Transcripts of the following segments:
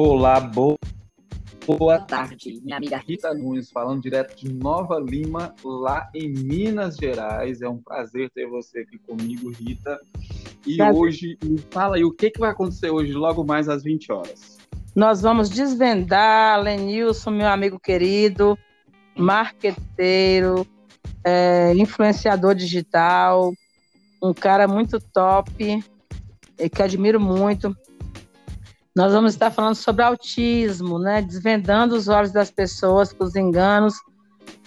Olá, boa, boa tarde. Minha amiga Rita Nunes, falando direto de Nova Lima, lá em Minas Gerais. É um prazer ter você aqui comigo, Rita. E prazer. hoje, me fala aí, o que, que vai acontecer hoje, logo mais às 20 horas? Nós vamos desvendar, Lenilson, meu amigo querido, marqueteiro, é, influenciador digital, um cara muito top, que admiro muito. Nós vamos estar falando sobre autismo, né? Desvendando os olhos das pessoas para os enganos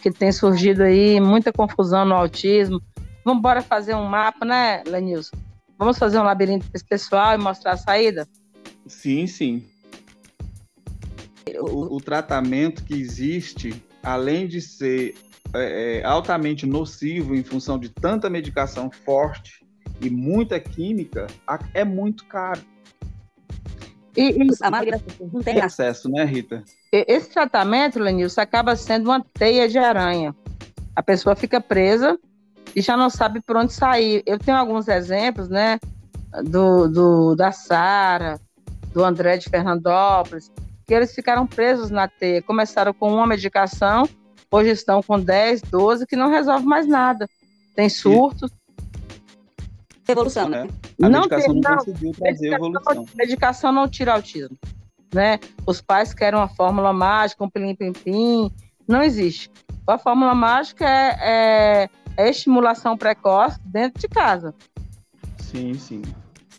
que tem surgido aí, muita confusão no autismo. Vamos embora fazer um mapa, né, Lenilson? Vamos fazer um labirinto para esse pessoal e mostrar a saída? Sim, sim. O, o tratamento que existe, além de ser é, é, altamente nocivo em função de tanta medicação forte e muita química, é muito caro. E, e a maioria das pessoas não tem acesso, né, Rita? Esse tratamento, Lenilson, acaba sendo uma teia de aranha. A pessoa fica presa e já não sabe por onde sair. Eu tenho alguns exemplos, né, do, do da Sara, do André de Fernandópolis, que eles ficaram presos na teia. Começaram com uma medicação, hoje estão com 10, 12, que não resolve mais nada. Tem surtos, evolução, né? A não medicação tem, não, conseguiu trazer medicação, evolução. Medicação não tira autismo, né? Os pais querem uma fórmula mágica, um plim-plim-plim, não existe. A fórmula mágica é, é, é estimulação precoce dentro de casa. Sim, sim.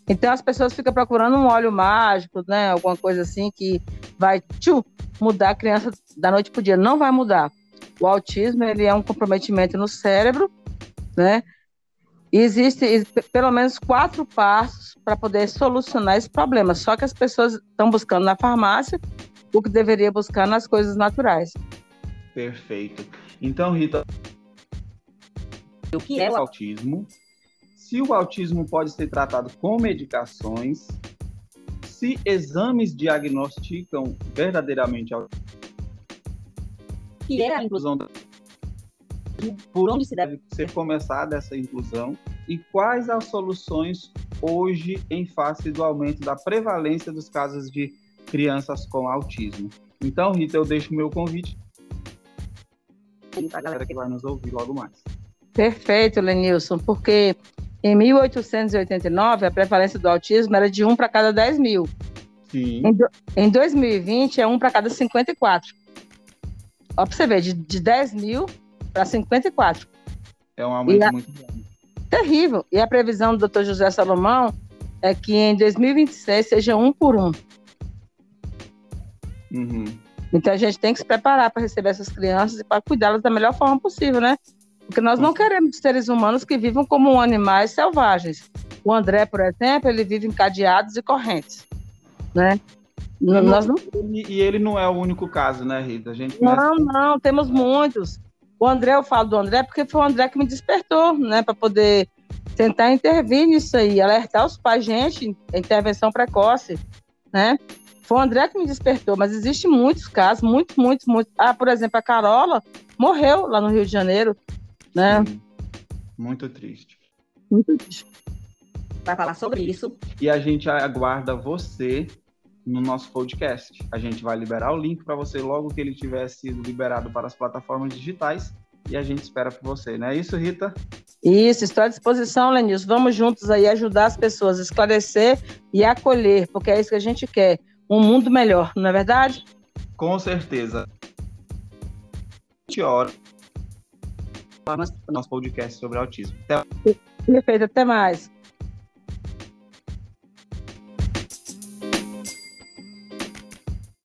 Então as pessoas ficam procurando um óleo mágico, né? Alguma coisa assim que vai tchum, mudar a criança da noite para o dia. Não vai mudar. O autismo ele é um comprometimento no cérebro, né? E existem pelo menos quatro passos para poder solucionar esse problema. Só que as pessoas estão buscando na farmácia o que deveria buscar nas coisas naturais. Perfeito. Então, Rita, o que é o autismo? Se o autismo pode ser tratado com medicações, se exames diagnosticam verdadeiramente autismo, que é a inclusão da por onde se deve ser começada essa inclusão e quais as soluções hoje em face do aumento da prevalência dos casos de crianças com autismo. Então, Rita, eu deixo o meu convite para a galera que vai nos ouvir logo mais. Perfeito, Lenilson, porque em 1889 a prevalência do autismo era de 1 para cada 10 mil. Sim. Em, do, em 2020 é 1 para cada 54. Ó, para você ver, de, de 10 mil para 54. É um aumento a... muito grande. Terrível. E a previsão do Dr. José Salomão é que em 2026 seja um por um. Uhum. Então a gente tem que se preparar para receber essas crianças e para cuidá-las da melhor forma possível, né? Porque nós não queremos seres humanos que vivam como animais selvagens. O André, por exemplo, ele vive encadeados e correntes, né? E, nós não... e ele não é o único caso, né, Rita? A gente não, não, temos muitos. O André, eu falo do André porque foi o André que me despertou, né, para poder tentar intervir nisso aí, alertar os pais, gente, intervenção precoce, né? Foi o André que me despertou, mas existe muitos casos, muitos, muitos, muitos. Ah, por exemplo, a Carola morreu lá no Rio de Janeiro, né? Sim. Muito triste. Muito triste. Vai falar sobre isso. E a gente aguarda você no nosso podcast. A gente vai liberar o link para você logo que ele tiver sido liberado para as plataformas digitais e a gente espera por você, não é isso, Rita? Isso, estou à disposição, Lenilson. Vamos juntos aí ajudar as pessoas a esclarecer e acolher, porque é isso que a gente quer, um mundo melhor, não é verdade? Com certeza. 20 horas nosso podcast sobre autismo. Até... Perfeito, até mais.